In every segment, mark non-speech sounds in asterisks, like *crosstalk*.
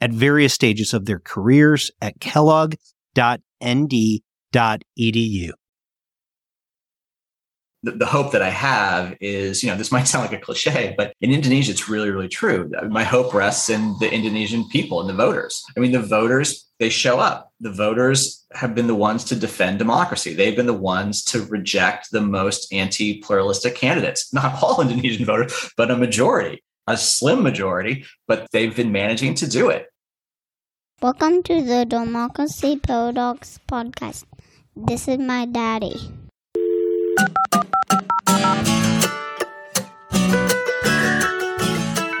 at various stages of their careers at kellogg.nd.edu. The, the, hope that I have is, you know, this might sound like a cliche, but in Indonesia, it's really, really true. My hope rests in the Indonesian people and the voters. I mean, the voters, they show up. The voters have been the ones to defend democracy. They've been the ones to reject the most anti pluralistic candidates. Not all *laughs* Indonesian voters, but a majority a slim majority, but they've been managing to do it. Welcome to the Democracy Paradox podcast. This is my daddy.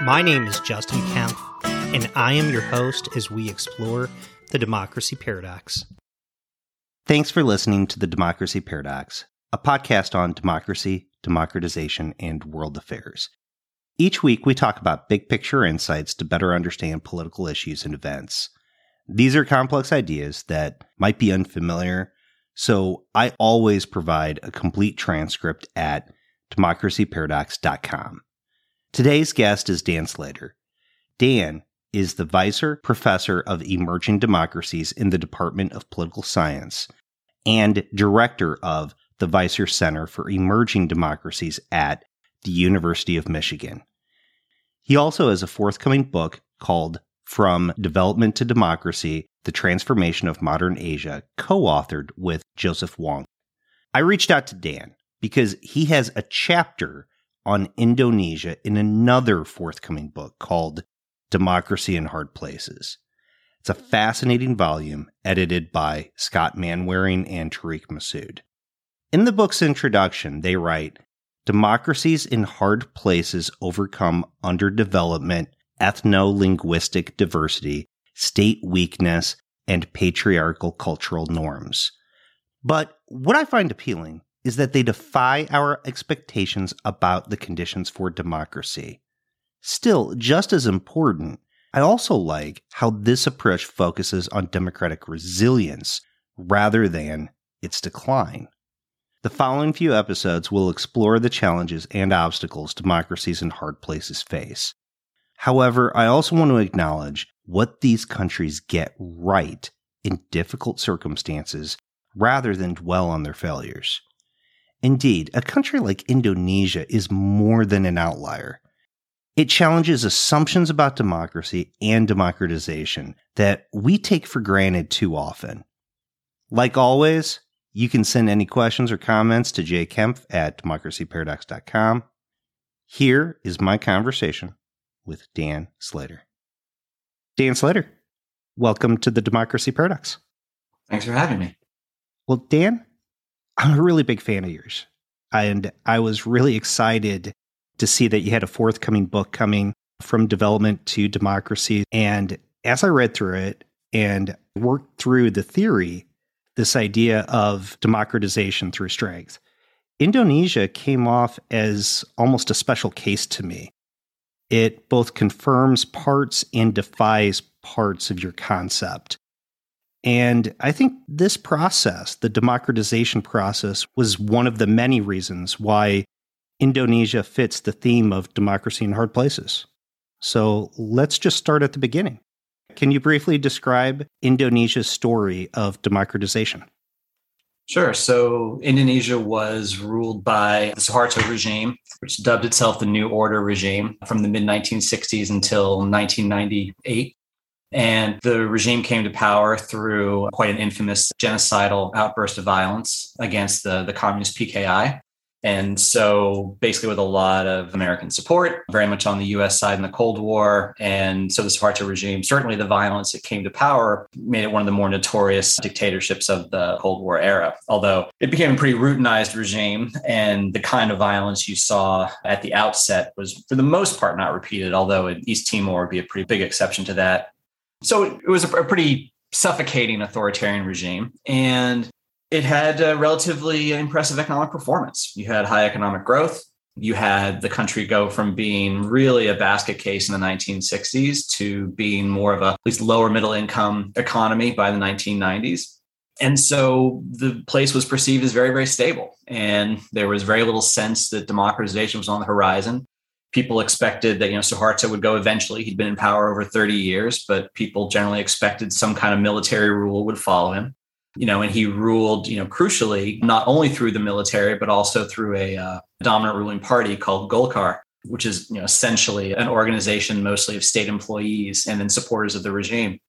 My name is Justin Kempf, and I am your host as we explore the Democracy Paradox. Thanks for listening to the Democracy Paradox, a podcast on democracy, democratization, and world affairs. Each week, we talk about big picture insights to better understand political issues and events. These are complex ideas that might be unfamiliar, so I always provide a complete transcript at democracyparadox.com. Today's guest is Dan Slater. Dan is the Weiser Professor of Emerging Democracies in the Department of Political Science and Director of the Weiser Center for Emerging Democracies at the University of Michigan. He also has a forthcoming book called From Development to Democracy The Transformation of Modern Asia, co authored with Joseph Wong. I reached out to Dan because he has a chapter on Indonesia in another forthcoming book called Democracy in Hard Places. It's a fascinating volume edited by Scott Mainwaring and Tarek Masoud. In the book's introduction, they write Democracies in hard places overcome underdevelopment, ethno linguistic diversity, state weakness, and patriarchal cultural norms. But what I find appealing is that they defy our expectations about the conditions for democracy. Still, just as important, I also like how this approach focuses on democratic resilience rather than its decline. The following few episodes will explore the challenges and obstacles democracies in hard places face. However, I also want to acknowledge what these countries get right in difficult circumstances rather than dwell on their failures. Indeed, a country like Indonesia is more than an outlier. It challenges assumptions about democracy and democratization that we take for granted too often. Like always, you can send any questions or comments to jkempf at democracyparadox.com. Here is my conversation with Dan Slater. Dan Slater, welcome to the Democracy Paradox. Thanks for having me. Well, Dan, I'm a really big fan of yours. And I was really excited to see that you had a forthcoming book coming from development to democracy. And as I read through it and worked through the theory, this idea of democratization through strength. Indonesia came off as almost a special case to me. It both confirms parts and defies parts of your concept. And I think this process, the democratization process, was one of the many reasons why Indonesia fits the theme of democracy in hard places. So let's just start at the beginning. Can you briefly describe Indonesia's story of democratization? Sure. So Indonesia was ruled by the Suharto regime, which dubbed itself the New Order regime from the mid 1960s until 1998. And the regime came to power through quite an infamous genocidal outburst of violence against the, the communist PKI. And so, basically, with a lot of American support, very much on the US side in the Cold War. And so, the Suharto regime, certainly the violence that came to power, made it one of the more notorious dictatorships of the Cold War era. Although it became a pretty routinized regime, and the kind of violence you saw at the outset was, for the most part, not repeated, although East Timor would be a pretty big exception to that. So, it was a pretty suffocating authoritarian regime. And it had a relatively impressive economic performance. You had high economic growth. You had the country go from being really a basket case in the 1960s to being more of a at least lower middle income economy by the 1990s. And so the place was perceived as very, very stable. And there was very little sense that democratization was on the horizon. People expected that, you know, Suharto would go eventually. He'd been in power over 30 years, but people generally expected some kind of military rule would follow him. You know, and he ruled, you know, crucially, not only through the military, but also through a uh, dominant ruling party called Golkar, which is, you know, essentially an organization mostly of state employees and then supporters of the regime.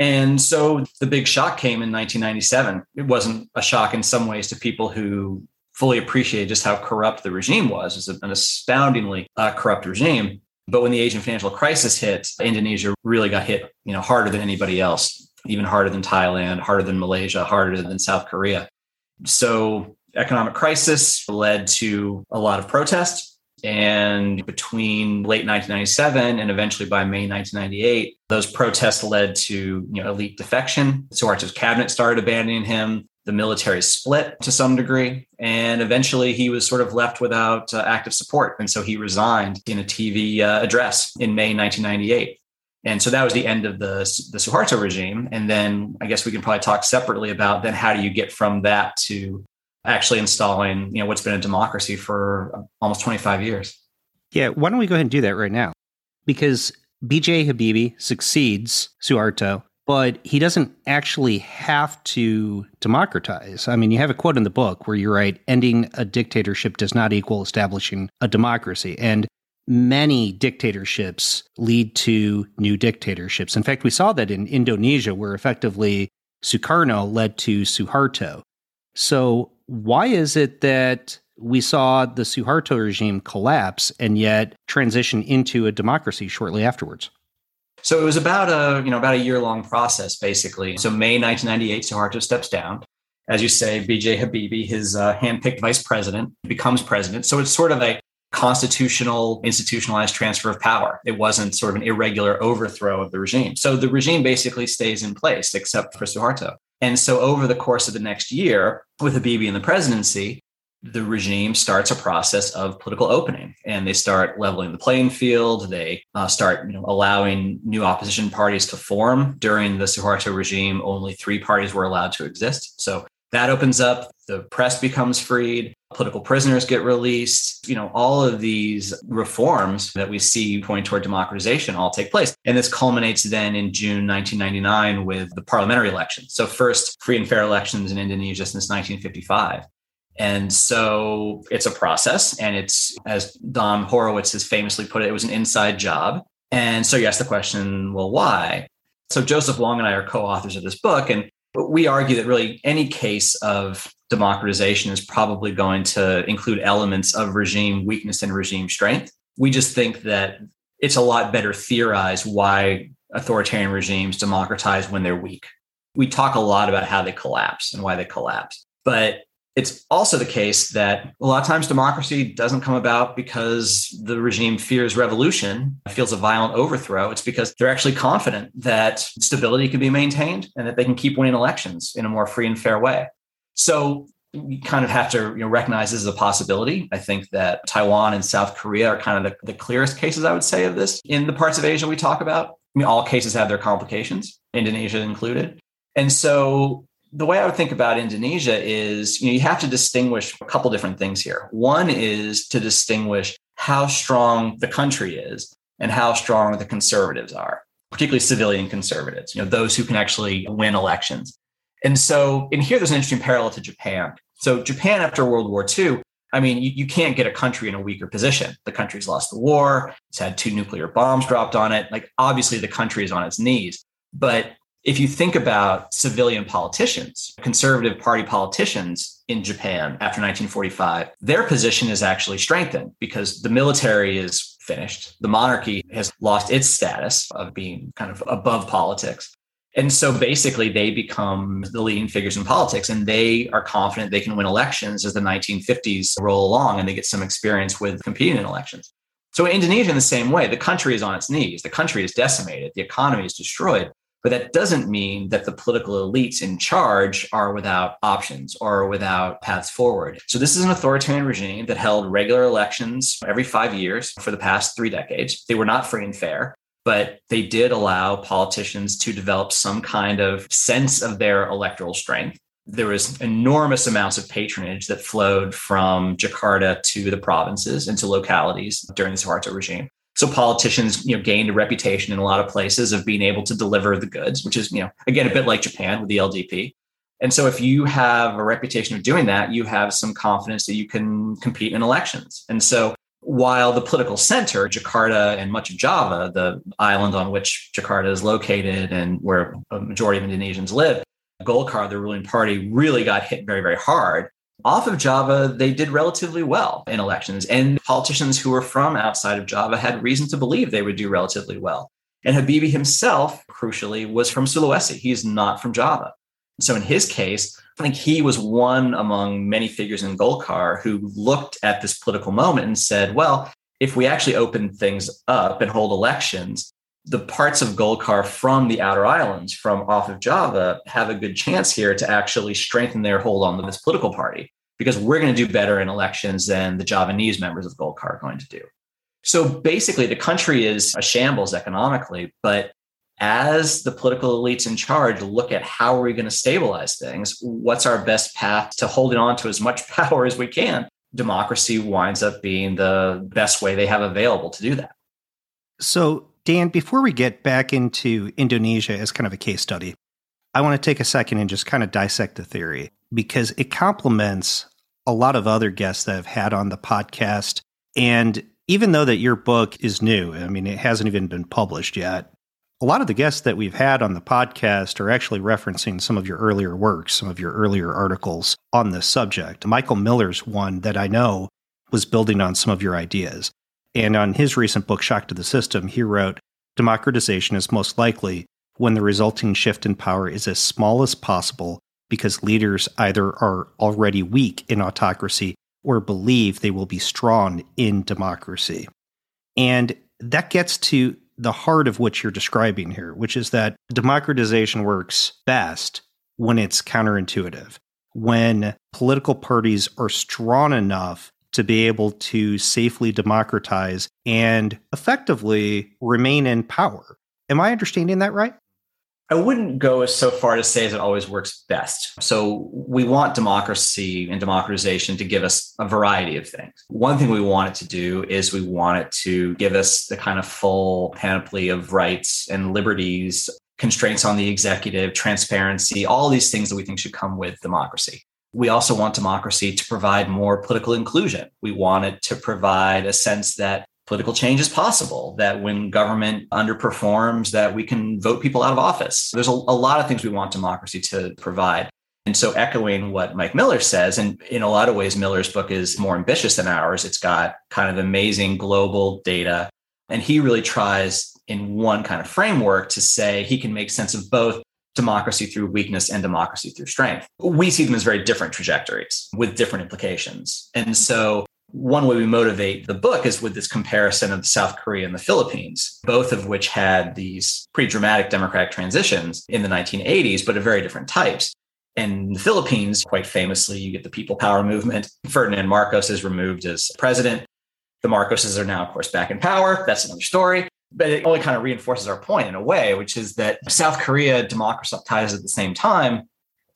And so the big shock came in 1997. It wasn't a shock in some ways to people who fully appreciated just how corrupt the regime was. It's an astoundingly uh, corrupt regime. But when the Asian financial crisis hit, Indonesia really got hit, you know, harder than anybody else, even harder than Thailand, harder than Malaysia, harder than South Korea. So economic crisis led to a lot of protest and between late 1997 and eventually by May 1998, those protests led to you know, elite defection. Suharto's cabinet started abandoning him. The military split to some degree. And eventually he was sort of left without uh, active support. And so he resigned in a TV uh, address in May 1998. And so that was the end of the, the Suharto regime. And then I guess we can probably talk separately about then how do you get from that to actually installing you know what's been a democracy for uh, almost 25 years yeah why don't we go ahead and do that right now because bj Habibie succeeds suharto but he doesn't actually have to democratize. I mean, you have a quote in the book where you write, ending a dictatorship does not equal establishing a democracy. And many dictatorships lead to new dictatorships. In fact, we saw that in Indonesia, where effectively Sukarno led to Suharto. So, why is it that we saw the Suharto regime collapse and yet transition into a democracy shortly afterwards? So it was about a you know about a year long process basically. So May 1998, Suharto steps down. As you say, B.J. Habibie, his uh, handpicked vice president, becomes president. So it's sort of a constitutional, institutionalized transfer of power. It wasn't sort of an irregular overthrow of the regime. So the regime basically stays in place, except for Suharto. And so, over the course of the next year, with Habibie in the presidency, the regime starts a process of political opening and they start leveling the playing field. They uh, start you know, allowing new opposition parties to form. During the Suharto regime, only three parties were allowed to exist. So that opens up, the press becomes freed, political prisoners get released. You know, all of these reforms that we see point toward democratization all take place. And this culminates then in June 1999 with the parliamentary elections. So, first free and fair elections in Indonesia since 1955. And so it's a process. And it's, as Don Horowitz has famously put it, it was an inside job. And so you ask the question, well, why? So Joseph Wong and I are co authors of this book. And we argue that really any case of democratization is probably going to include elements of regime weakness and regime strength. We just think that it's a lot better theorized why authoritarian regimes democratize when they're weak. We talk a lot about how they collapse and why they collapse. But it's also the case that a lot of times democracy doesn't come about because the regime fears revolution, feels a violent overthrow. It's because they're actually confident that stability can be maintained and that they can keep winning elections in a more free and fair way. So you kind of have to you know, recognize this as a possibility. I think that Taiwan and South Korea are kind of the, the clearest cases, I would say, of this in the parts of Asia we talk about. I mean, all cases have their complications, Indonesia included. And so the way I would think about Indonesia is you know you have to distinguish a couple different things here. One is to distinguish how strong the country is and how strong the conservatives are, particularly civilian conservatives, you know, those who can actually win elections. And so in here there's an interesting parallel to Japan. So Japan after World War II, I mean, you, you can't get a country in a weaker position. The country's lost the war, it's had two nuclear bombs dropped on it. Like obviously the country is on its knees. But if you think about civilian politicians, conservative party politicians in Japan after 1945, their position is actually strengthened because the military is finished. The monarchy has lost its status of being kind of above politics. And so basically, they become the leading figures in politics and they are confident they can win elections as the 1950s roll along and they get some experience with competing in elections. So, in Indonesia, in the same way, the country is on its knees. The country is decimated. The economy is destroyed But that doesn't mean that the political elites in charge are without options or without paths forward. So, this is an authoritarian regime that held regular elections every five years for the past three decades. They were not free and fair, but they did allow politicians to develop some kind of sense of their electoral strength. There was enormous amounts of patronage that flowed from Jakarta to the provinces and to localities during the Suharto regime. So politicians, you know, gained a reputation in a lot of places of being able to deliver the goods, which is, you know, again, a bit like Japan with the LDP. And so if you have a reputation of doing that, you have some confidence that you can compete in elections. And so while the political center, Jakarta and much of Java, the island on which Jakarta is located and where a majority of Indonesians live, Golkar, the ruling party, really got hit very, very hard off of Java, they did relatively well in elections. And politicians who were from outside of Java had reason to believe they would do relatively well. And Habibie himself, crucially, was from Sulawesi. He's not from Java. So in his case, I think he was one among many figures in Golkar who looked at this political moment and said, well, if we actually open things up and hold elections, the parts of Golkar from the outer islands, from off of Java, have a good chance here to actually strengthen their hold on this political party because we're going to do better in elections than the Javanese members of Golkar are going to do. So basically, the country is a shambles economically, but as the political elites in charge look at how are we going to stabilize things, what's our best path to holding on to as much *laughs* power as we can, democracy winds up being the best way they have available to do that. So Dan, before we get back into Indonesia as kind of a case study, I want to take a second and just kind of dissect the theory because it complements a lot of other guests that I've had on the podcast. And even though that your book is new, I mean, it hasn't even been published yet, a lot of the guests that we've had on the podcast are actually referencing some of your earlier works, some of your earlier articles on this subject. Michael Miller's one that I know was building on some of your ideas. And on his recent book, Shock to the System, he wrote Democratization is most likely when the resulting shift in power is as small as possible because leaders either are already weak in autocracy or believe they will be strong in democracy. And that gets to the heart of what you're describing here, which is that democratization works best when it's counterintuitive, when political parties are strong enough to be able to safely democratize and effectively remain in power. Am I understanding that right? I wouldn't go as so far to say that it always works best. So we want democracy and democratization to give us a variety of things. One thing we want it to do is we want it to give us the kind of full panoply of rights and liberties, constraints on the executive, transparency, all these things that we think should come with democracy. We also want democracy to provide more political inclusion. We want it to provide a sense that political change is possible, that when government underperforms, that we can vote people out of office. There's a, a lot of things we want democracy to provide. And so, echoing what Mike Miller says, and in a lot of ways, Miller's book is more ambitious than ours. It's got kind of amazing global data. And he really tries in one kind of framework to say he can make sense of both democracy through weakness and democracy through strength. We see them as very different trajectories with different implications. And so one way we motivate the book is with this comparison of South Korea and the Philippines, both of which had these pretty dramatic democratic transitions in the 1980s, but of very different types. In the Philippines, quite famously, you get the people power movement. Ferdinand Marcos is removed as president. The Marcoses are now, of course, back in power. That's another story but it only kind of reinforces our point in a way, which is that South Korea democratizes at the same time,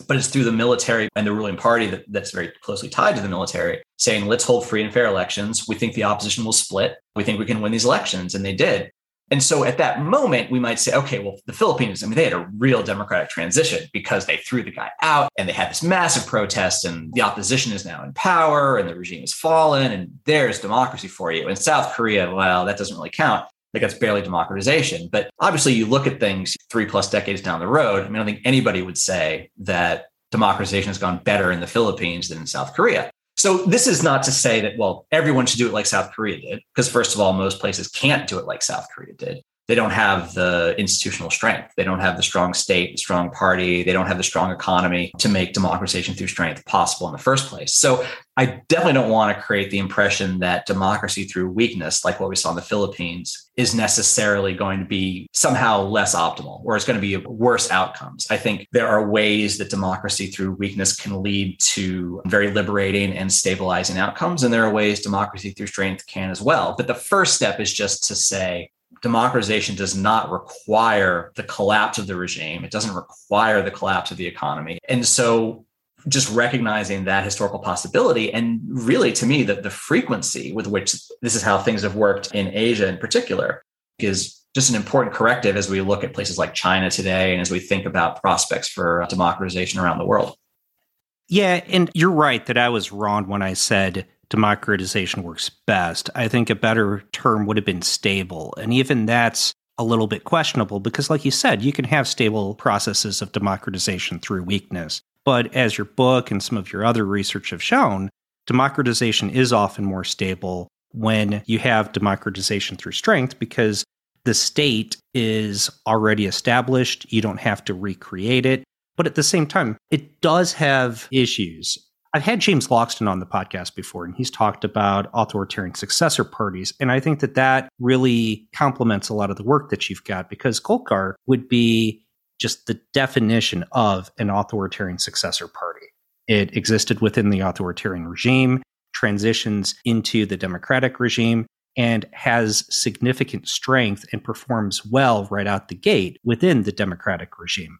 but it's through the military and the ruling party that, that's very closely tied to the military saying, let's hold free and fair elections. We think the opposition will split. We think we can win these elections. And they did. And so at that moment, we might say, okay, well, the Philippines, I mean, they had a real democratic transition because they threw the guy out and they had this massive protest, and the opposition is now in power and the regime has fallen, and there's democracy for you. In South Korea, well, that doesn't really count like it's barely democratization. But obviously, you look at things three plus decades down the road. I mean, I don't think anybody would say that democratization has gone better in the Philippines than in South Korea. So this is not to say that, well, everyone should do it like South Korea did, because first of all, most places can't do it like South Korea did. They don't have the institutional strength. They don't have the strong state, strong party. They don't have the strong economy to make democratization through strength possible in the first place. So I definitely don't want to create the impression that democracy through weakness, like what we saw in the Philippines, is necessarily going to be somehow less optimal or it's going to be worse outcomes. I think there are ways that democracy through weakness can lead to very liberating and stabilizing outcomes. And there are ways democracy through strength can as well. But the first step is just to say, democratization does not require the collapse of the regime. It doesn't require the collapse of the economy. And so just recognizing that historical possibility and really to me that the frequency with which this is how things have worked in Asia in particular is just an important corrective as we look at places like China today and as we think about prospects for democratization around the world. Yeah, and you're right that I was wrong when I said democratization works best. I think a better term would have been stable. And even that's a little bit questionable because, like you said, you can have stable processes of democratization through weakness. But as your book and some of your other research have shown, democratization is often more stable when you have democratization through strength because the state is already established. You don't have to recreate it. But at the same time, it does have issues. I've had James Loxton on the podcast before, and he's talked about authoritarian successor parties. And I think that that really complements a lot of the work that you've got because Golkar would be just the definition of an authoritarian successor party. It existed within the authoritarian regime, transitions into the democratic regime, and has significant strength and performs well right out the gate within the democratic regime.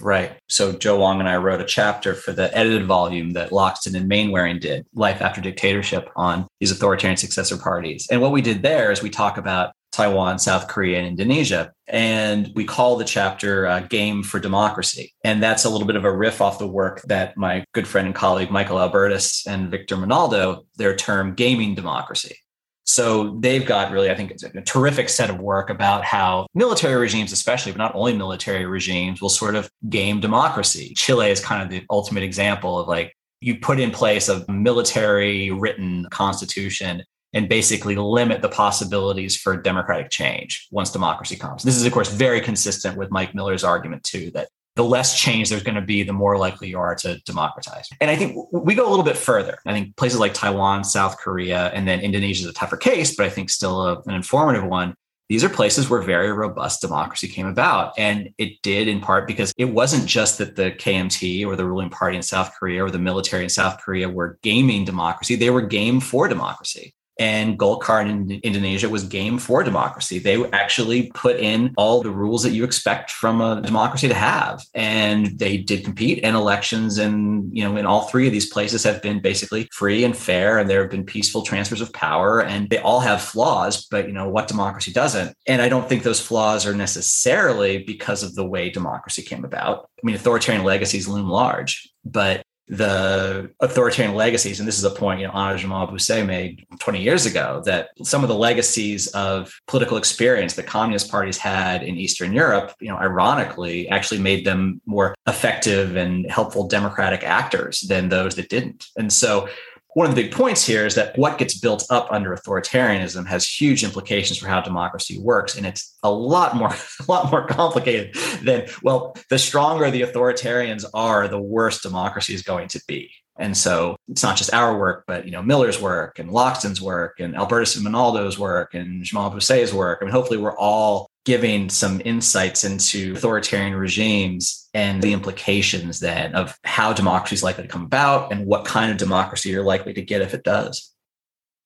Right. So Joe Wong and I wrote a chapter for the edited volume that Loxton and Mainwaring did, Life After Dictatorship, on these authoritarian successor parties. And what we did there is we talk about Taiwan, South Korea, and Indonesia. And we call the chapter uh, Game for Democracy. And that's a little bit of a riff off the work that my good friend and colleague Michael Albertus and Victor Menaldo, their term gaming democracy. So they've got really, I think, it's a terrific set of work about how military regimes, especially, but not only military regimes, will sort of game democracy. Chile is kind of the ultimate example of like you put in place a military written constitution and basically limit the possibilities for democratic change once democracy comes. This is, of course, very consistent with Mike Miller's argument, too, that the less change there's going to be, the more likely you are to democratize. And I think we go a little bit further. I think places like Taiwan, South Korea, and then Indonesia is a tougher case, but I think still a, an informative one. These are places where very robust democracy came about. And it did in part because it wasn't just that the KMT or the ruling party in South Korea or the military in South Korea were gaming democracy, they were game for democracy and Golkar in Indonesia was game for democracy. They actually put in all the rules that you expect from a democracy to have, and they did compete in elections. And you know, in all three of these places have been basically free and fair, and there have been peaceful transfers of power. And they all have flaws, but you know what democracy doesn't. And I don't think those flaws are necessarily because of the way democracy came about. I mean, authoritarian legacies loom large, but the authoritarian legacies, and this is a point you know Anna Grzymala-Busse made 20 years ago, that some of the legacies of political experience that communist parties had in Eastern Europe, you know, ironically, actually made them more effective and helpful democratic actors than those that didn't. And so one of the big points here is that what gets built up under authoritarianism has huge implications for how democracy works and it's a lot more *laughs* a lot more complicated than well the stronger the authoritarians are the worse democracy is going to be and so it's not just our work, but you know Miller's work and Loxton's work and Albertus and Menaldo's work and Grzymala-Busse's work. I mean, hopefully we're all giving some insights into authoritarian regimes and the implications then of how democracy is likely to come about and what kind of democracy you're likely to get if it does.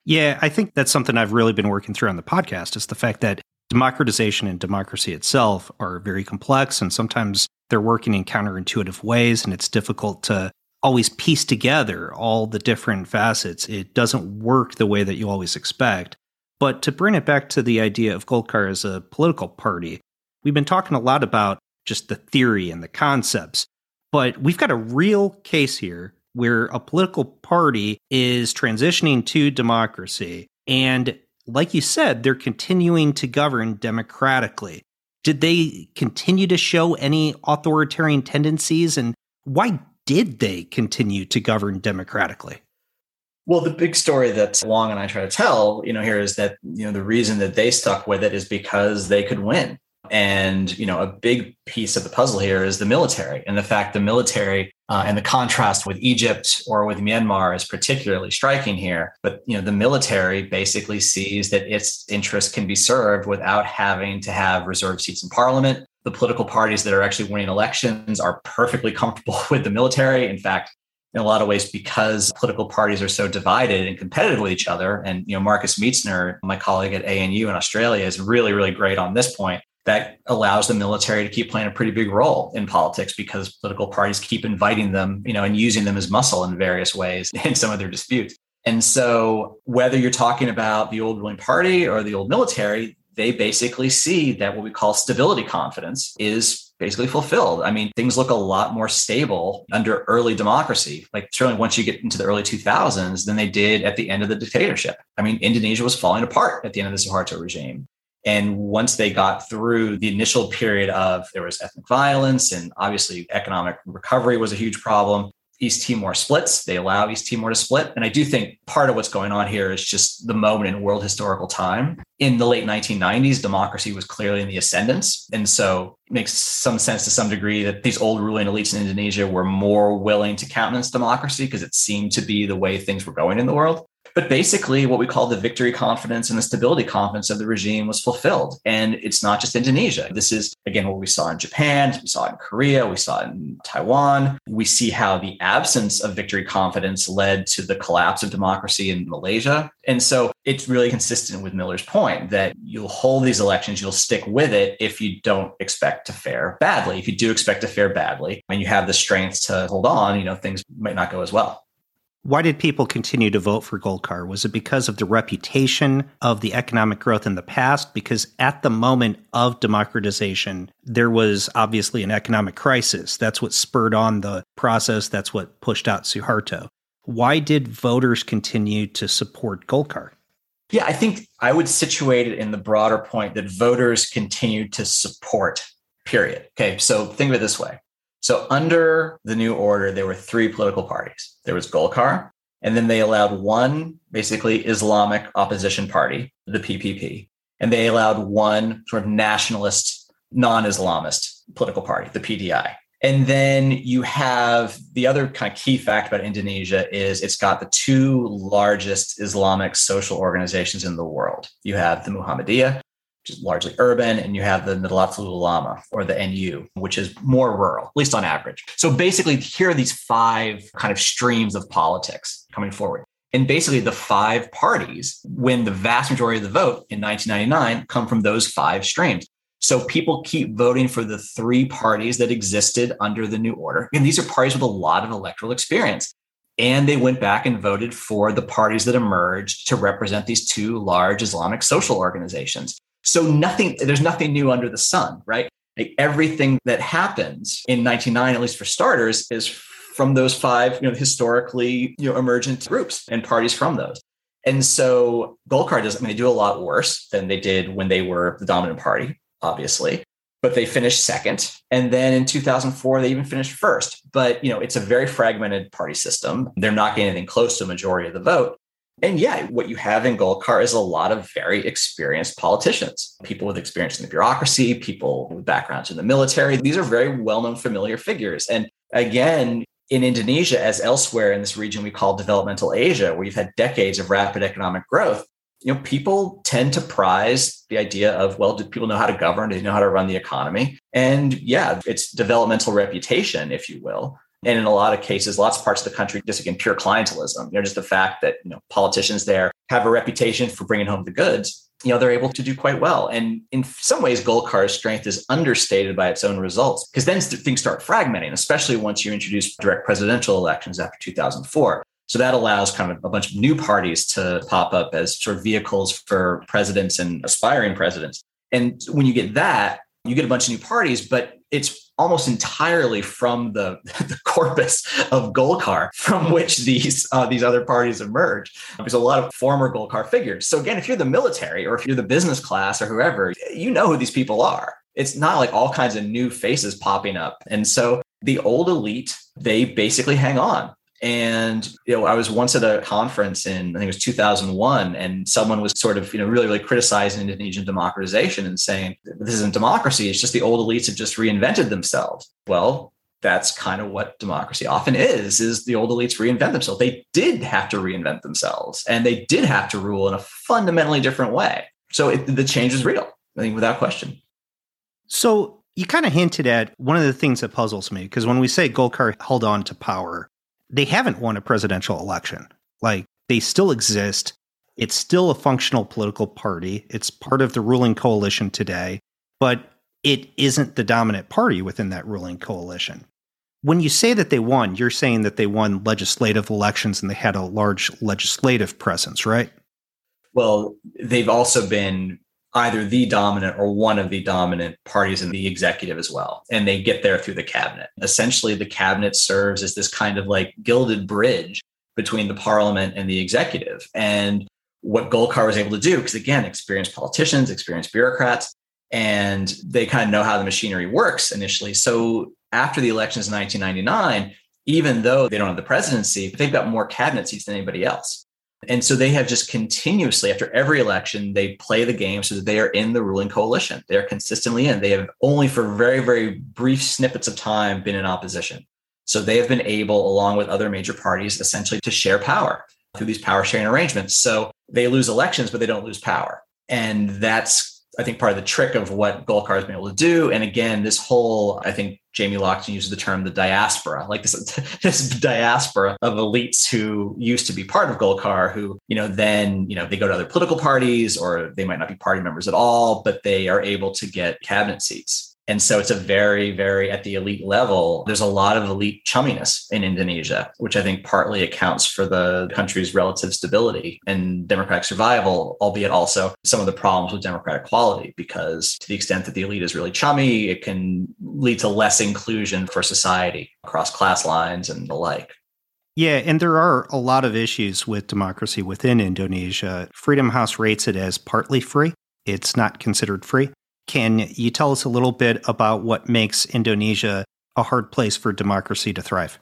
Yeah, I think that's something I've really been working through on the podcast is the fact that democratization and democracy itself are very complex and sometimes they're working in counterintuitive ways and it's difficult to always piece together all the different facets. It doesn't work the way that you always expect. But to bring it back to the idea of Golkar as a political party, we've been talking a lot about just the theory and the concepts, but we've got a real case here where a political party is transitioning to democracy. And like you said, they're continuing to govern democratically. Did they continue to show any authoritarian tendencies? And why did they continue to govern democratically? Well, the big story that Wong and I try to tell, you know, here is that, you know, the reason that they stuck with it is because they could win. And, you know, a big piece of the puzzle here is the military and the fact the military uh, and the contrast with Egypt or with Myanmar is particularly striking here. But, you know, the military basically sees that its interests can be served without having to have reserved seats in parliament. The political parties that are actually winning elections are perfectly comfortable *laughs* with the military. In fact, in a lot of ways because political parties are so divided and competitive with each other. And you know, Marcus Mietzner, my colleague at ANU in Australia, is really, really great on this point that allows the military to keep playing a pretty big role in politics because political parties keep inviting them, you know, and using them as muscle in various ways *laughs* in some of their disputes. And so, whether you're talking about the old ruling party or the old military, they basically see that what we call stability confidence is basically fulfilled. I mean, things look a lot more stable under early democracy. Like certainly once you get into the early 2000s than they did at the end of the dictatorship. I mean, Indonesia was falling apart at the end of the Suharto regime. And once they got through the initial period of there was ethnic violence and obviously economic recovery was a huge problem, East Timor splits. They allow East Timor to split. And I do think part of what's going on here is just the moment in world historical time. In the late 1990s, democracy was clearly in the ascendance. And so it makes some sense to some degree that these old ruling elites in Indonesia were more willing to countenance democracy because it seemed to be the way things were going in the world. But basically, what we call the victory confidence and the stability confidence of the regime was fulfilled. And it's not just Indonesia. This is, again, what we saw in Japan, we saw it in Korea, we saw in Taiwan. We see how the absence of victory confidence led to the collapse of democracy in Malaysia. And so it's really consistent with Miller's point that you'll hold these elections, you'll stick with it if you don't expect to fare badly. If you do expect to fare badly and you have the strength to hold on, you know, things might not go as well. Why did people continue to vote for Golkar? Was it because of the reputation of the economic growth in the past? Because at the moment of democratization, there was obviously an economic crisis. That's what spurred on the process. That's what pushed out Suharto. Why did voters continue to support Golkar? Yeah, I think I would situate it in the broader point that voters continued to support, period. Okay, so think of it this way so under the new order, there were three political parties. There was Golkar, and then they allowed one basically Islamic opposition party, the PPP, and they allowed one sort of nationalist, non-Islamist political party, the PDI. And then you have the other kind of key fact about Indonesia is it's got the two largest Islamic social organizations in the world. You have the Muhammadiyah, which is largely urban, and you have the Nahdlatul Ulama or the NU, which is more rural, at least on average. So basically, here are these five kind of streams of politics coming forward. And basically, the five parties win the vast majority of the vote in 1999 come from those five streams. So people keep voting for the three parties that existed under the new order. And these are parties with a lot of electoral experience. And they went back and voted for the parties that emerged to represent these two large Islamic social organizations. So nothing, there's nothing new under the sun, right? Like everything that happens in 99, at least for starters, is from those five, you know, historically, you know, emergent groups and parties from those. And so Golkar does, I mean, they do a lot worse than they did when they were the dominant party, obviously, but they finished second. And then in 2004, they even finished first. But, you know, it's a very fragmented party system. They're not getting anything close to a majority of the vote. And yeah, what you have in Golkar is a lot of very experienced politicians, people with experience in the bureaucracy, people with backgrounds in the military. These are very well known, familiar figures. And again, in Indonesia, as elsewhere in this region we call developmental Asia, where you've had decades of rapid economic growth, you know, people tend to prize the idea of, well, do people know how to govern? Do they know how to run the economy? And yeah, it's developmental reputation, if you will, and in a lot of cases, lots of parts of the country, just again, pure clientelism, you know, just the fact that, you know, politicians there have a reputation for bringing home the goods, you know, they're able to do quite well. And in some ways, Golkar's strength is understated by its own results because then things start fragmenting, especially once you introduce direct presidential elections after 2004. So that allows kind of a bunch of new parties to pop up as sort of vehicles for presidents and aspiring presidents. And when you get that, you get a bunch of new parties, but it's almost entirely from the, *laughs* the corpus of Golkar from which these uh, these other parties emerge. There's a lot of former Golkar figures. So again, if you're the military or if you're the business class or whoever, you know who these people are. It's not like all kinds of new faces popping up. And so the old elite, they basically hang on. And you know, I was once at a conference in I think it was 2001, and someone was sort of you know really really criticizing Indonesian democratization and saying this isn't democracy; it's just the old elites have just reinvented themselves. Well, that's kind of what democracy often is is the old elites reinvent themselves. They did have to reinvent themselves and they did have to rule in a fundamentally different way. So it, the change is real i think without question. So you kind of hinted at one of the things that puzzles me because when we say golkar held on to power they haven't won a presidential election. Like they still exist. It's still a functional political party. It's part of the ruling coalition today but it isn't the dominant party within that ruling coalition. When you say that they won, you're saying that they won legislative elections and they had a large legislative presence, right? Well, they've also been either the dominant or one of the dominant parties in the executive as well. And they get there through the cabinet. Essentially, the cabinet serves as this kind of like gilded bridge between the parliament and the executive. And what Golkar was able to do, because again, experienced politicians, experienced bureaucrats, and they kind of know how the machinery works initially. So after the elections in 1999, even though they don't have the presidency, they've got more cabinet seats than anybody else. And so they have just continuously, after every election, they play the game so that they are in the ruling coalition. They're consistently in. They have only for very, very brief snippets of time been in opposition. So they have been able, along with other major parties, essentially to share power through these power sharing arrangements. So they lose elections, but they don't lose power. And that's I think part of the trick of what Golkar has been able to do. And again, this whole, I think Jamie Loxton uses the term the diaspora, like this, *laughs* this diaspora of elites who used to be part of Golkar, who, you know, then, you know, they go to other political parties or they might not be party members at all, but they are able to get cabinet seats. And so it's a very, very at the elite level. There's a lot of elite chumminess in Indonesia, which I think partly accounts for the country's relative stability and democratic survival, albeit also some of the problems with democratic quality, because to the extent that the elite is really chummy, it can lead to less inclusion for society across class lines and the like. Yeah, and there are a lot of issues with democracy within Indonesia. Freedom House rates it as partly free. It's not considered free. Can you tell us a little bit about what makes Indonesia a hard place for democracy to thrive?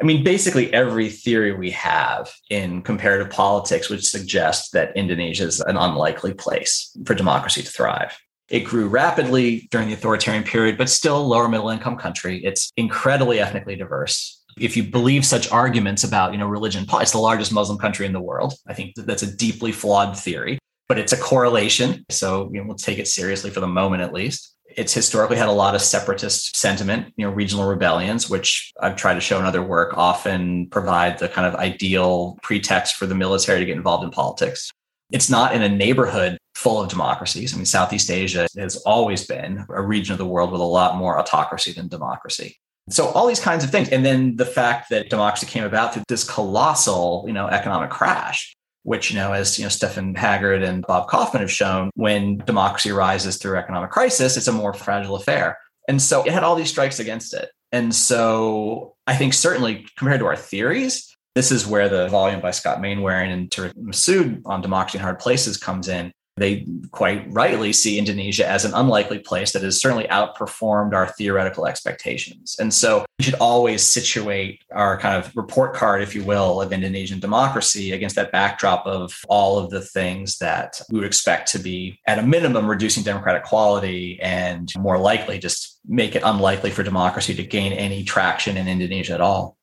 I mean, basically every theory we have in comparative politics would suggest that Indonesia is an unlikely place for democracy to thrive. It grew rapidly during the authoritarian period, but still a lower middle income country. It's incredibly ethnically diverse. If you believe such arguments about, you know, religion, it's the largest Muslim country in the world. I think that that's a deeply flawed theory but it's a correlation. So you know, we'll take it seriously for the moment at least. It's historically had a lot of separatist sentiment, you know, regional rebellions, which I've tried to show in other work, often provide the kind of ideal pretext for the military to get involved in politics. It's not in a neighborhood full of democracies. I mean, Southeast Asia has always been a region of the world with a lot more autocracy than democracy. So all these kinds of things. And then the fact that democracy came about through this colossal, you know, economic crash which, you know, as you know, Stephan Haggard and Bob Kaufman have shown, when democracy rises through economic crisis, it's a more fragile affair. And so it had all these strikes against it. And so I think certainly compared to our theories, this is where the volume by Scott Mainwaring and Tarek Masoud on democracy in hard places comes in they quite rightly see Indonesia as an unlikely place that has certainly outperformed our theoretical expectations. And so we should always situate our kind of report card, if you will, of Indonesian democracy against that backdrop of all of the things that we would expect to be, at a minimum, reducing democratic quality and more likely just make it unlikely for democracy to gain any traction in Indonesia at all.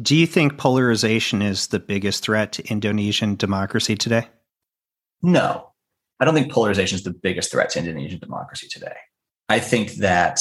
Do you think polarization is the biggest threat to Indonesian democracy today? No, I don't think polarization is the biggest threat to Indonesian democracy today. I think that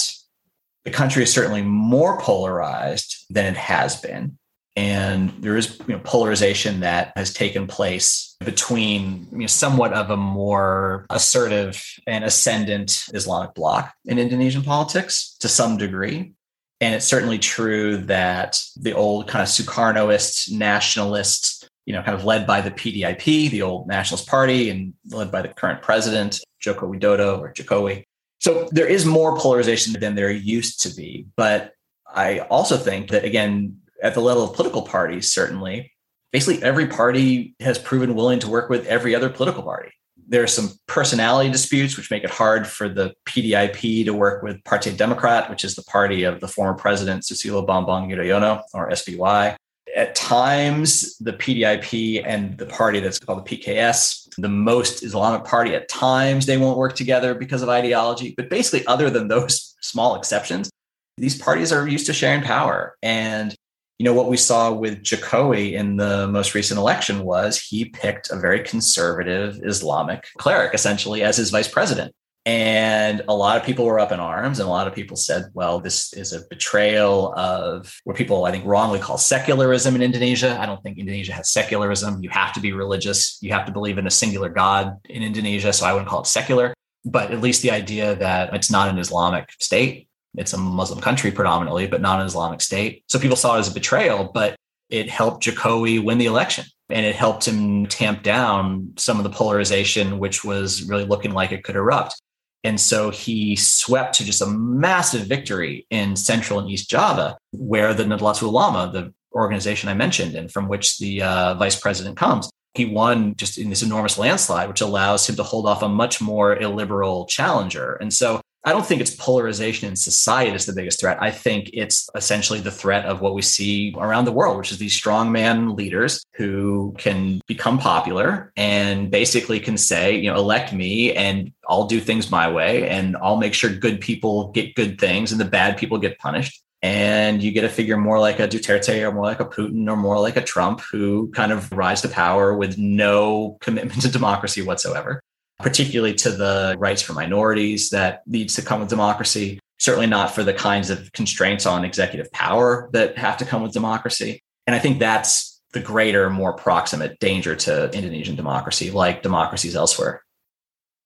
the country is certainly more polarized than it has been. And there is you know, polarization that has taken place between you know, somewhat of a more assertive and ascendant Islamic bloc in Indonesian politics to some degree. And it's certainly true that the old kind of Sukarnoist nationalist you know, kind of led by the PDIP, the old Nationalist Party, and led by the current president, Joko Widodo or Jokowi. So there is more polarization than there used to be. But I also think that, again, at the level of political parties, certainly, basically every party has proven willing to work with every other political party. There are some personality disputes which make it hard for the PDIP to work with Partai Demokrat, which is the party of the former president Susilo Bambang Yudhoyono, or SBY at times, the PDIP and the party that's called the PKS, the most Islamic party, at times they won't work together because of ideology. But basically, other than those *laughs* small exceptions, these parties are used to sharing power. And you know what we saw with Jokowi in the most recent election was he picked a very conservative Islamic cleric essentially as his vice president. And a lot of people were up in arms, and a lot of people said, well, this is a betrayal of what people, I think, wrongly call secularism in Indonesia. I don't think Indonesia has secularism. You have to be religious, you have to believe in a singular God in Indonesia. So I wouldn't call it secular, but at least the idea that it's not an Islamic state. It's a Muslim country predominantly, but not an Islamic state. So people saw it as a betrayal, but it helped Jokowi win the election and it helped him tamp down some of the polarization, which was really looking like it could erupt. And so he swept to just a massive victory in Central and East Java, where the Nahdlatul Ulama, the organization I mentioned, and from which the uh, vice president comes, he won just in this enormous landslide, which allows him to hold off a much more illiberal challenger. And so I don't think it's polarization in society that's the biggest threat. I think it's essentially the threat of what we see around the world, which is these strongman leaders who can become popular and basically can say, you know, elect me and I'll do things my way and I'll make sure good people get good things and the bad people get punished. And you get a figure more like a Duterte or more like a Putin or more like a Trump who kind of rise to power with no commitment to democracy whatsoever particularly to the rights for minorities that needs to come with democracy. Certainly not for the kinds of constraints on executive power that have to come with democracy. And I think that's the greater, more proximate danger to Indonesian democracy, like democracies elsewhere.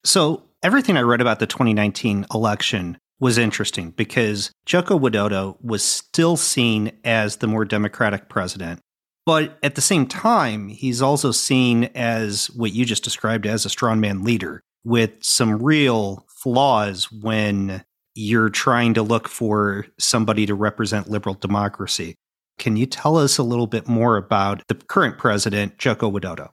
So, everything I read about the 2019 election was interesting because Joko Widodo was still seen as the more democratic president. But at the same time, he's also seen as what you just described as a strongman leader with some real flaws when you're trying to look for somebody to represent liberal democracy. Can you tell us a little bit more about the current president, Joko Widodo?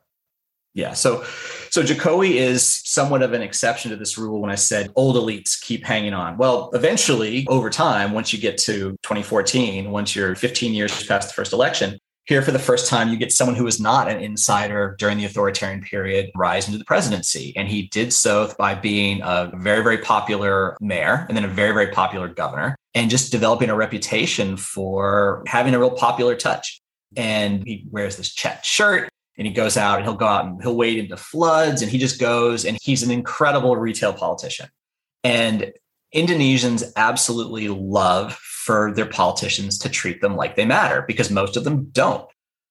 Yeah, so so Jokowi is somewhat of an exception to this rule when I said old elites keep hanging on. Well, eventually, over time, once you get to 2014, once you're 15 years past the first election, here for the first time, you get someone who was not an insider during the authoritarian period rise into the presidency. And he did so by being a very, very popular mayor and then a very, very popular governor and just developing a reputation for having a real popular touch. And he wears this checked shirt and he goes out and he'll go out and he'll wade into floods and he just goes and he's an incredible retail politician. And Indonesians absolutely love for their politicians to treat them like they matter because most of them don't.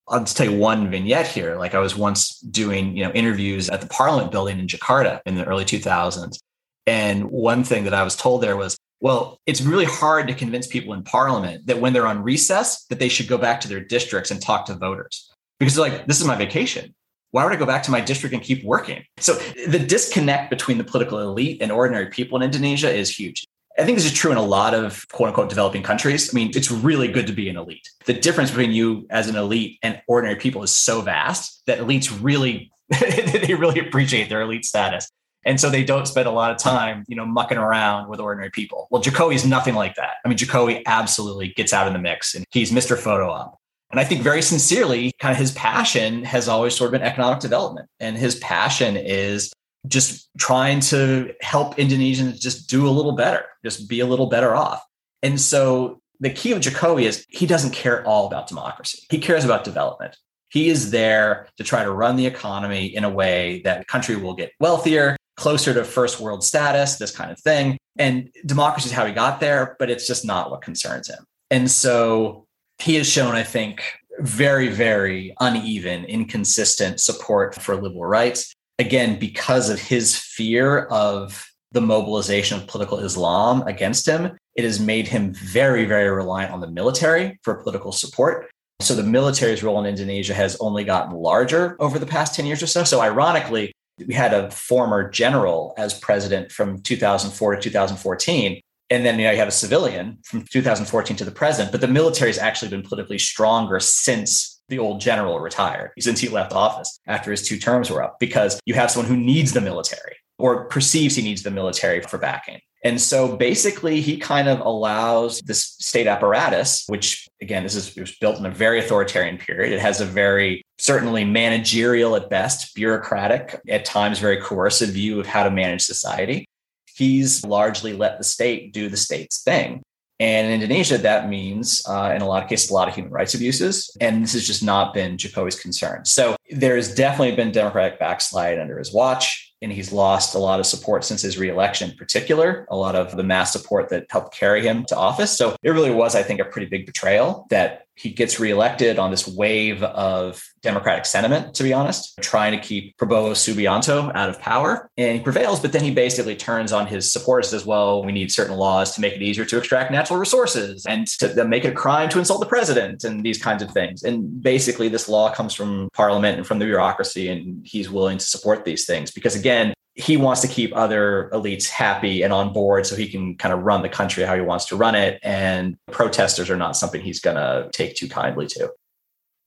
I'll just tell you one vignette here. Like I was once doing, you know, interviews at the Parliament building in Jakarta in the early 2000s. And one thing that I was told there was, well, it's really hard to convince people in Parliament that when they're on recess, that they should go back to their districts and talk to voters. Because they're like, this is my vacation. Why would I go back to my district and keep working? So the disconnect between the political elite and ordinary people in Indonesia is huge. I think this is true in a lot of quote unquote developing countries. I mean, it's really good to be an elite. The difference between you as an elite and ordinary people is so vast that elites really, *laughs* they really appreciate their elite status. And so they don't spend a lot of time, you know, mucking around with ordinary people. Well, Jokowi is nothing like that. I mean, Jokowi absolutely gets out in the mix and he's Mr. Photo Op. And I think very sincerely, kind of his passion has always sort of been economic development. And his passion is just trying to help Indonesians just do a little better, just be a little better off. And so the key of Jokowi is he doesn't care all about democracy. He cares about development. He is there to try to run the economy in a way that the country will get wealthier, closer to first world status, this kind of thing. And democracy is how he got there, but it's just not what concerns him. And so he has shown, I think, very, very uneven, inconsistent support for liberal rights again, because of his fear of the mobilization of political Islam against him, it has made him very, very reliant on the military for political support. So the military's role in Indonesia has only gotten larger over the past 10 years or so. So ironically, we had a former general as president from 2004 to 2014. And then you, know, you have a civilian from 2014 to the present, but the military has actually been politically stronger since the old general retired since he left office after his two terms were up because you have someone who needs the military or perceives he needs the military for backing. And so basically, he kind of allows this state apparatus, which again, this is was built in a very authoritarian period. It has a very certainly managerial at best, bureaucratic, at times very coercive view of how to manage society. He's largely let the state do the state's thing. And in Indonesia, that means, uh, in a lot of cases, a lot of human rights abuses. And this has just not been Jokowi's concern. So there has definitely been democratic backslide under his watch and he's lost a lot of support since his reelection in particular a lot of the mass support that helped carry him to office so it really was i think a pretty big betrayal that he gets reelected on this wave of democratic sentiment, to be honest, trying to keep Prabowo Subianto out of power. And he prevails, but then he basically turns on his supporters as well. We need certain laws to make it easier to extract natural resources and to make it a crime to insult the president and these kinds of things. And basically, this law comes from parliament and from the bureaucracy, and he's willing to support these things because, again, he wants to keep other elites happy and on board so he can kind of run the country how he wants to run it. And protesters are not something he's going to take too kindly to.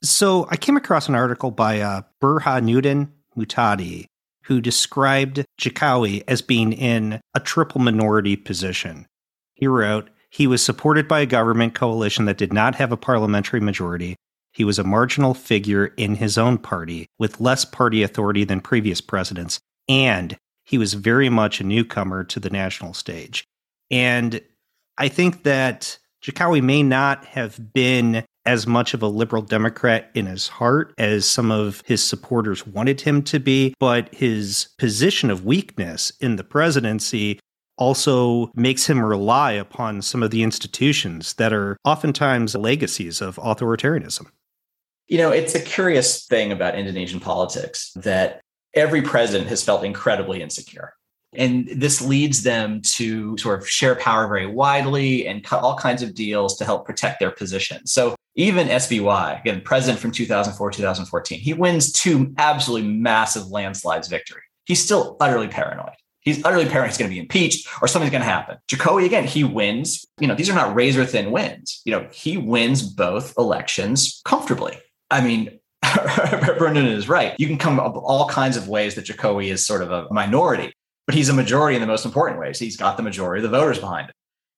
So I came across an article by uh, Burhanuddin Muhtadi, who described Jokowi as being in a triple minority position. He wrote, he was supported by a government coalition that did not have a parliamentary majority. He was a marginal figure in his own party, with less party authority than previous presidents, and he was very much a newcomer to the national stage. And I think that Jokowi may not have been as much of a liberal Democrat in his heart as some of his supporters wanted him to be, but his position of weakness in the presidency also makes him rely upon some of the institutions that are oftentimes legacies of authoritarianism. You know, it's a curious thing about Indonesian politics that every president has felt incredibly insecure. And this leads them to sort of share power very widely and cut all kinds of deals to help protect their position. So even SBY, again, president from 2004, 2014, he wins two absolutely massive landslides victory. He's still utterly paranoid. He's utterly paranoid he's going to be impeached or something's going to happen. Jokowi, again, he wins. You know, these are not razor thin wins. You know, he wins both elections comfortably. I mean, *laughs* Brendan is right. You can come up all kinds of ways that Jokowi is sort of a minority, but he's a majority in the most important ways. He's got the majority of the voters behind him.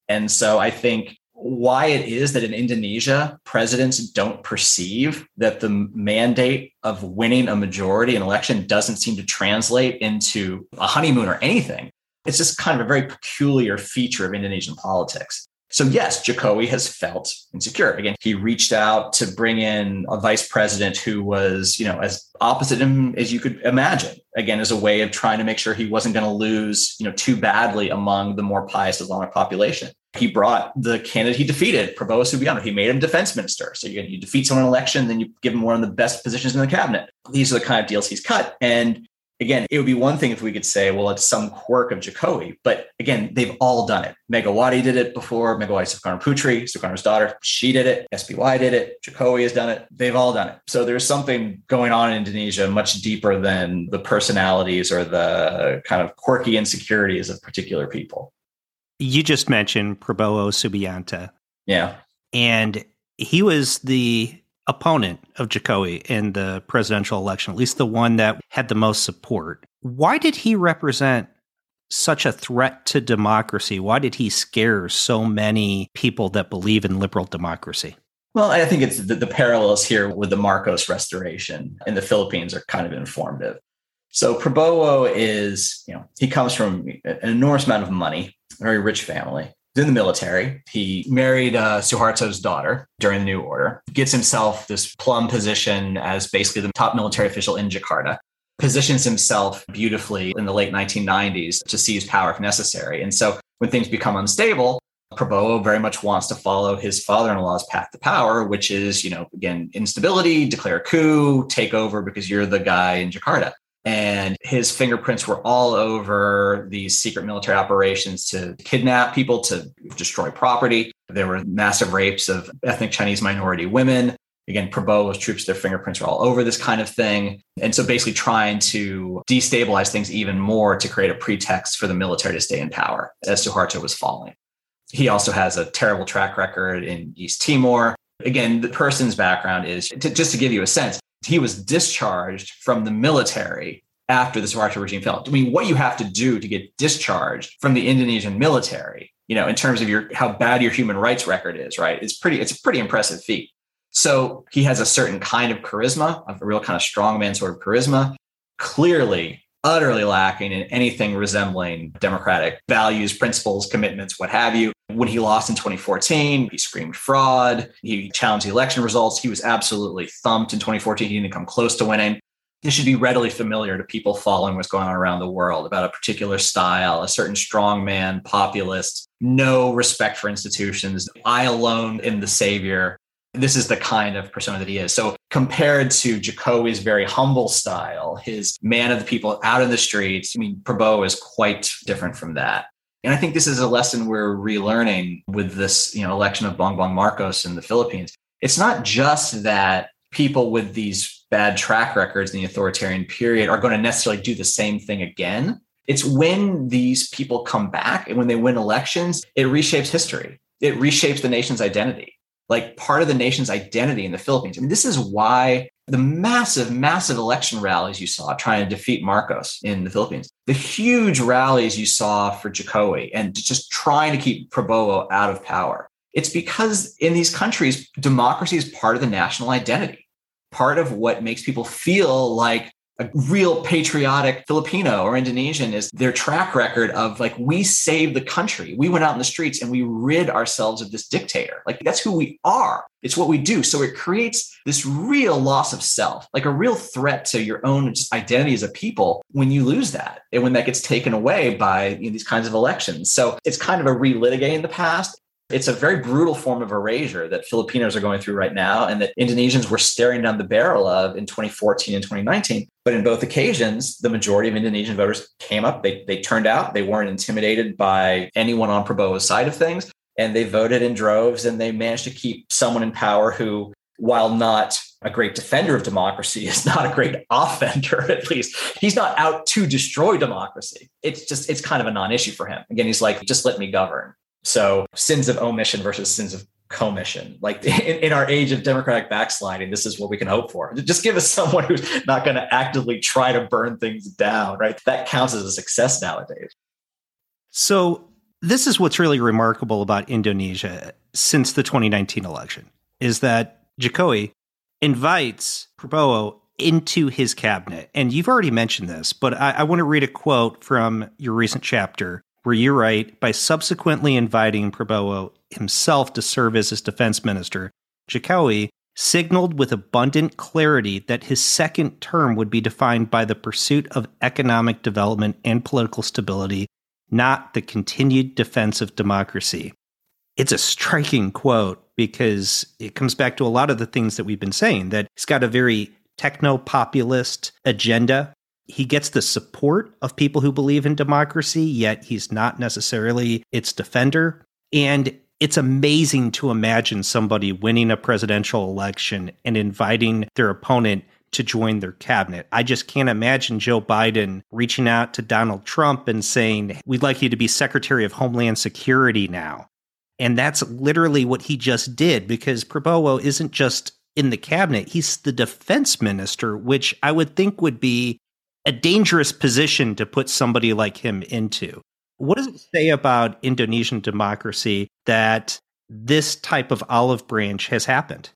And so I think why it is that in Indonesia, presidents don't perceive that the mandate of winning a majority in election doesn't seem to translate into a honeymoon or anything. It's just kind of a very peculiar feature of Indonesian politics. So yes, Jokowi has felt insecure. Again, he reached out to bring in a vice president who was, you know, as opposite him as you could imagine. Again, as a way of trying to make sure he wasn't going to lose, you know, too badly among the more pious Islamic population. He brought the candidate he defeated, Prabowo Subianto. He made him defense minister. So you, you defeat someone in an election, then you give him one of the best positions in the cabinet. These are the kind of deals he's cut. And again, it would be one thing if we could say, well, it's some quirk of Jokowi, but again, they've all done it. Megawati did it before. Megawati Sukarno Putri, Sukarno's daughter, she did it. SBY did it. Jokowi has done it. They've all done it. So there's something going on in Indonesia much deeper than the personalities or the kind of quirky insecurities of particular people. You just mentioned Prabowo Subianto. Yeah. And he was the opponent of Jokowi in the presidential election, at least the one that had the most support. Why did he represent such a threat to democracy? Why did he scare so many people that believe in liberal democracy? Well, I think it's the, the parallels here with the Marcos restoration in the Philippines are kind of informative. So Prabowo is, you know, he comes from an enormous amount of money, very rich family in the military. He married uh, Suharto's daughter during the New Order, gets himself this plum position as basically the top military official in Jakarta, positions himself beautifully in the late 1990s to seize power if necessary. And so when things become unstable, Prabowo very much wants to follow his father-in-law's path to power, which is, you know, again, instability, declare a coup, take over because you're the guy in Jakarta and his fingerprints were all over these secret military operations to kidnap people, to destroy property. There were massive rapes of ethnic Chinese minority women. Again, Prabowo's troops, their fingerprints were all over this kind of thing. And so basically trying to destabilize things even more to create a pretext for the military to stay in power as Suharto was falling. He also has a terrible track record in East Timor. Again, the person's background is to, just to give you a sense, he was discharged from the military after the Suharto regime fell. I mean, what you have to do to get discharged from the Indonesian military, you know, in terms of your how bad your human rights record is, right? It's pretty, it's a pretty impressive feat. So he has a certain kind of charisma, a real kind of strongman sort of charisma. Clearly, utterly lacking in anything resembling democratic values, principles, commitments, what have you. When he lost in 2014, he screamed fraud. He challenged the election results. He was absolutely thumped in 2014. He didn't come close to winning. This should be readily familiar to people following what's going on around the world about a particular style, a certain strongman, populist, no respect for institutions. I alone am the savior. This is the kind of persona that he is. So compared to Jokowi's very humble style, his man of the people out in the streets, I mean, Prabowo is quite different from that. And I think this is a lesson we're relearning with this, you know, election of Bongbong Marcos in the Philippines. It's not just that people with these bad track records in the authoritarian period are going to necessarily do the same thing again. It's when these people come back and when they win elections, it reshapes history. It reshapes the nation's identity like part of the nation's identity in the Philippines. I mean, this is why the massive, massive election rallies you saw trying to defeat Marcos in the Philippines, the huge rallies you saw for Jokowi and just trying to keep Prabowo out of power. It's because in these countries, democracy is part of the national identity, part of what makes people feel like a real patriotic Filipino or Indonesian is their track record of like, we saved the country. We went out in the streets and we rid ourselves of this dictator. Like, that's who we are. It's what we do. So it creates this real loss of self, like a real threat to your own identity as a people when you lose that and when that gets taken away by you know, these kinds of elections. So it's kind of a relitigating the past it's a very brutal form of erasure that Filipinos are going through right now and that Indonesians were staring down the barrel of in 2014 and 2019. But in both occasions, the majority of Indonesian voters came up, they, they turned out, they weren't intimidated by anyone on Prabowo's side of things, and they voted in droves and they managed to keep someone in power who, while not a great defender of democracy, *laughs* is not a great offender, *laughs* at least. He's not out to destroy democracy. It's just, it's kind of a non issue for him. Again, he's like, just let me govern. So sins of omission versus sins of commission. Like *laughs* in, in, our age of democratic backsliding, this is what we can hope for. Just give us *laughs* someone who's not going to actively try to burn things down, right? That counts as a success nowadays. So this is what's really remarkable about Indonesia since the 2019 election is that Jokowi invites Prabowo into his cabinet. And you've already mentioned this, but I, I want to read a quote from your recent chapter where you right by subsequently inviting Prabowo himself to serve as his defense minister, Jokowi signaled with abundant clarity that his second term would be defined by the pursuit of economic development and political stability, not the continued defense of democracy. It's a striking quote because it comes back to a lot of the things that we've been saying that he's got a very techno populist agenda he gets the support of people who believe in democracy, yet he's not necessarily its defender. And it's amazing to imagine somebody winning a presidential election and inviting their opponent to join their cabinet. I just can't imagine Joe Biden reaching out to Donald Trump and saying, We'd like you to be Secretary of Homeland Security now. And that's literally what he just did because Prabowo isn't just in the cabinet, he's the defense minister, which I would think would be a dangerous position to put somebody like him into. What does it say about Indonesian democracy that this type of olive branch has happened?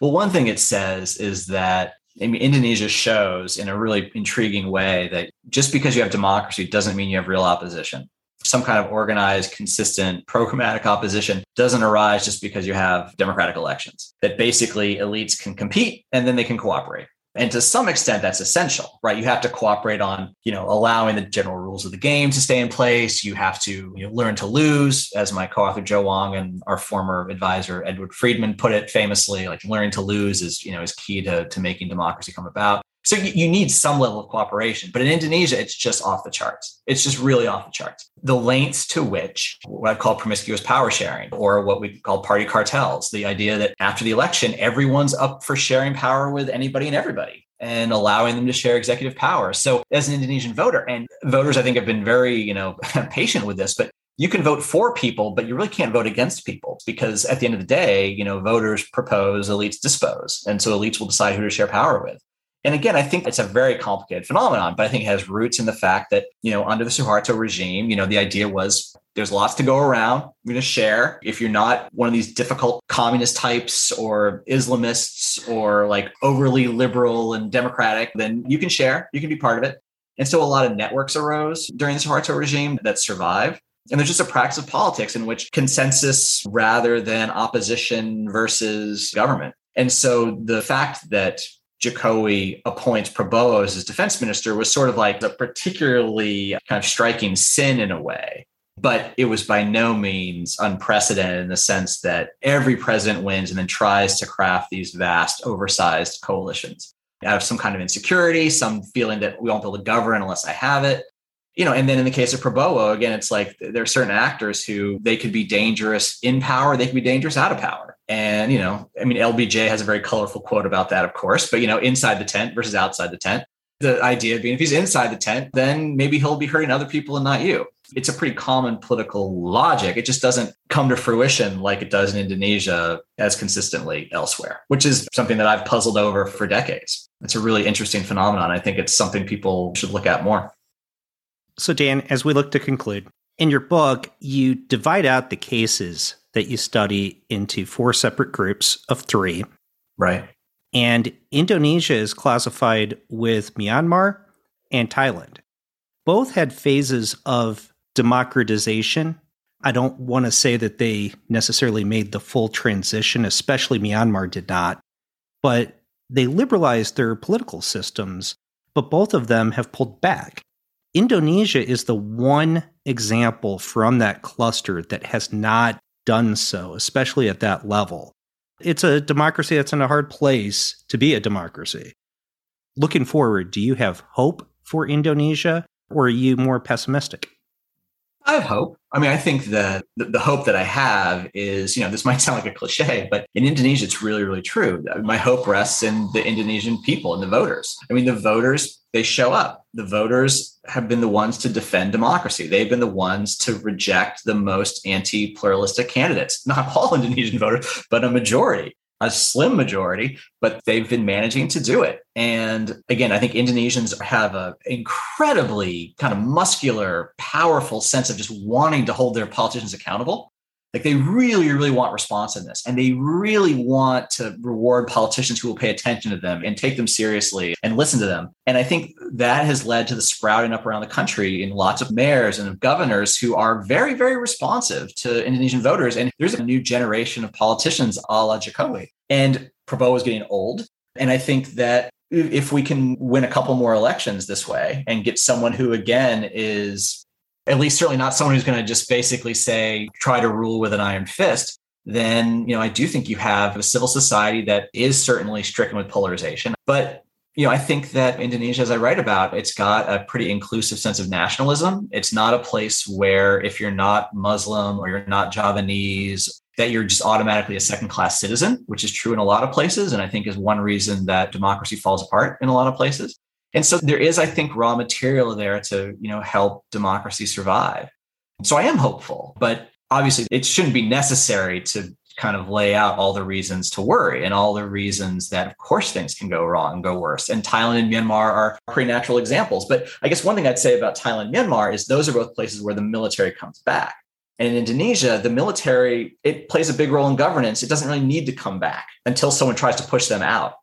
Well, one thing it says is that I mean, Indonesia shows in a really intriguing way that just because you have democracy doesn't mean you have real opposition. Some kind of organized, consistent, *laughs* programmatic opposition doesn't arise just because you have democratic elections. That basically elites can compete and then they can cooperate. And to some extent, that's essential, right? You have to cooperate on, you know, allowing the general rules of the game to stay in place. You have to you know, learn to lose, as my co-author Joe Wong and our former advisor Edward Friedman put it famously. Like learning to lose is, you know, is key to, to making democracy come about. So you, need some level of cooperation. But in Indonesia, it's just off the charts. It's just really off the charts. The lengths to which what I call promiscuous power sharing, or what we call party cartels, the idea that after the election, everyone's up for sharing power with anybody and everybody and allowing them to share executive power. So as an Indonesian voter, and voters I think have been very, you know, *laughs* patient with this, but you can vote for people, but you really can't vote against people because at the end of the day, you know, voters propose, elites dispose. And so elites will decide who to share power with. And again, I think it's a very complicated phenomenon, but I think it has roots in the fact that, you know, under the Suharto regime, you know, the idea was there's lots to go around. We're going to share. If you're not one of these difficult communist types or Islamists or like overly liberal and democratic, then you can share. You can be part of it. And so a lot of networks arose during the Suharto regime that survived. And there's just a practice of politics in which consensus rather than opposition versus government. And so the fact that Jokowi appoints Prabowo as defense minister was sort of like a particularly kind of striking sin in a way. But it was by no means unprecedented in the sense that every president wins and then tries to craft these vast, oversized coalitions out of some kind of insecurity, some feeling that we won't be able to govern unless I have it. You know, and then in the case of Prabowo, again, it's like there are certain actors who they could be dangerous in power, they could be dangerous out of power. And, you know, I mean, LBJ has a very colorful quote about that, of course, but, you know, inside the tent versus outside the tent. The idea being if he's inside the tent, then maybe he'll be hurting other people and not you. It's a pretty common political logic. It just doesn't come to fruition like it does in Indonesia as consistently elsewhere, which is something that I've puzzled over for decades. It's a really interesting phenomenon. I think it's something people should look at more. So, Dan, as we look to conclude, in your book, you divide out the cases that you study into four separate groups of three. Right. And Indonesia is classified with Myanmar and Thailand. Both had phases of democratization. I don't want to say that they necessarily made the full transition, especially Myanmar did not, but they liberalized their political systems, but both of them have pulled back. Indonesia is the one example from that cluster that has not done so, especially at that level. It's a democracy that's in a hard place to be a democracy. Looking forward, do you have hope for Indonesia or are you more pessimistic? I have hope. I mean, I think the, the, hope that I have is, you know, this might sound like a cliche, but in Indonesia, it's really, really true. My hope rests in the Indonesian people and the voters. I mean, the voters, they show up. The voters have been the ones to defend democracy. They've been the ones to reject the most anti pluralistic candidates. Not all *laughs* Indonesian voters, but a majority a slim majority, but they've been managing to do it. And again, I think Indonesians have an incredibly kind of muscular, powerful sense of just wanting to hold their politicians accountable. Like they really, really want responsiveness and they really want to reward politicians who will pay attention to them and take them seriously and listen to them. And I think that has led to the sprouting up around the country in lots of mayors and governors who are very, very responsive to Indonesian voters. And there's a new generation of politicians a la Jokowi. And Prabowo is getting old. And I think that if we can win a couple more elections this way and get someone who, again, is at least certainly not someone who's going to just basically say, try to rule with an iron fist, then, you know, I do think you have a civil society that is certainly stricken with polarization. But you know, I think that Indonesia, as I write about, it's got a pretty inclusive sense of nationalism. It's not a place where if you're not Muslim or you're not Javanese, that you're just automatically a second class citizen, which is true in a lot of places. And I think is one reason that democracy falls apart in a lot of places. And so there is, I think, raw material there to, you know, help democracy survive. So I am hopeful, but obviously it shouldn't be necessary to kind of lay out all the reasons to worry and all the reasons that of course things can go wrong and go worse. And Thailand and Myanmar are pretty natural examples. But I guess one thing I'd say about Thailand and Myanmar is those are both places where the military comes back. And in Indonesia, the military, it plays a big role in governance. It doesn't really need to come back until someone tries to push them out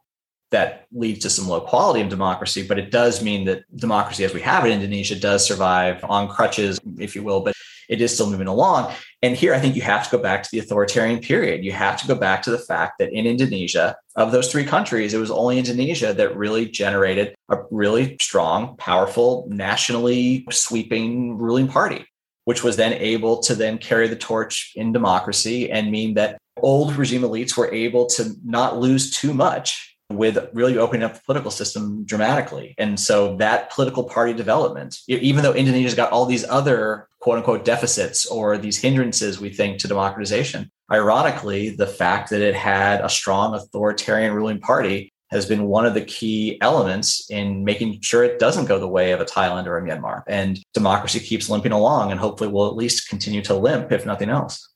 that leads to some low quality of democracy, but it does mean that democracy as we have it in Indonesia does survive on crutches, if you will, but it is still moving along. And here I think you have to go back to the authoritarian period. You have to go back to the fact that in Indonesia, of those three countries, it was only Indonesia that really generated a really strong, powerful, nationally sweeping ruling party, which was then able to then carry the torch in democracy and mean that old regime elites were able to not lose too much with really opening up the political system dramatically. And so that political party development, even though Indonesia's got all these other quote unquote deficits or these hindrances, we think, to democratization, ironically, the fact that it had a strong authoritarian ruling party has been one of the key elements in making sure it doesn't go the way of a Thailand or a Myanmar. And democracy keeps limping along and hopefully will at least continue to limp, if nothing else.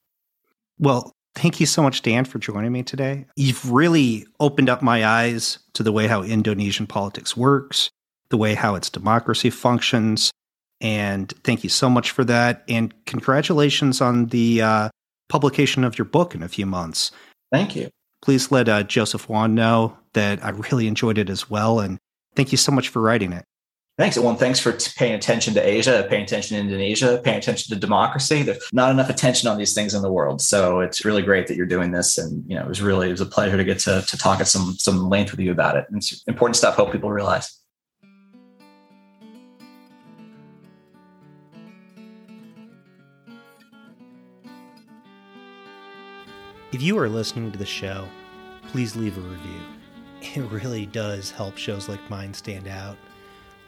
Well, Thank you so much, Dan, for joining me today. You've really opened up my eyes to the way how Indonesian politics works, the way how its democracy functions. And thank you so much for that. And congratulations on the uh, publication of your book in a few months. Thank you. Please let uh, Joseph Wong know that I really enjoyed it as well. And thank you so much for writing it. Thanks. Well, thanks for t- paying attention to Asia, paying attention to Indonesia, paying attention to democracy. There's not enough attention on these things in the world. So it's really great that you're doing this. And, you know, it was really, it was a pleasure to get to, to talk at some, some length with you about it. It's important stuff. Hope people realize. If you are listening to the show, please leave a review. *laughs* It really does help shows like mine stand out.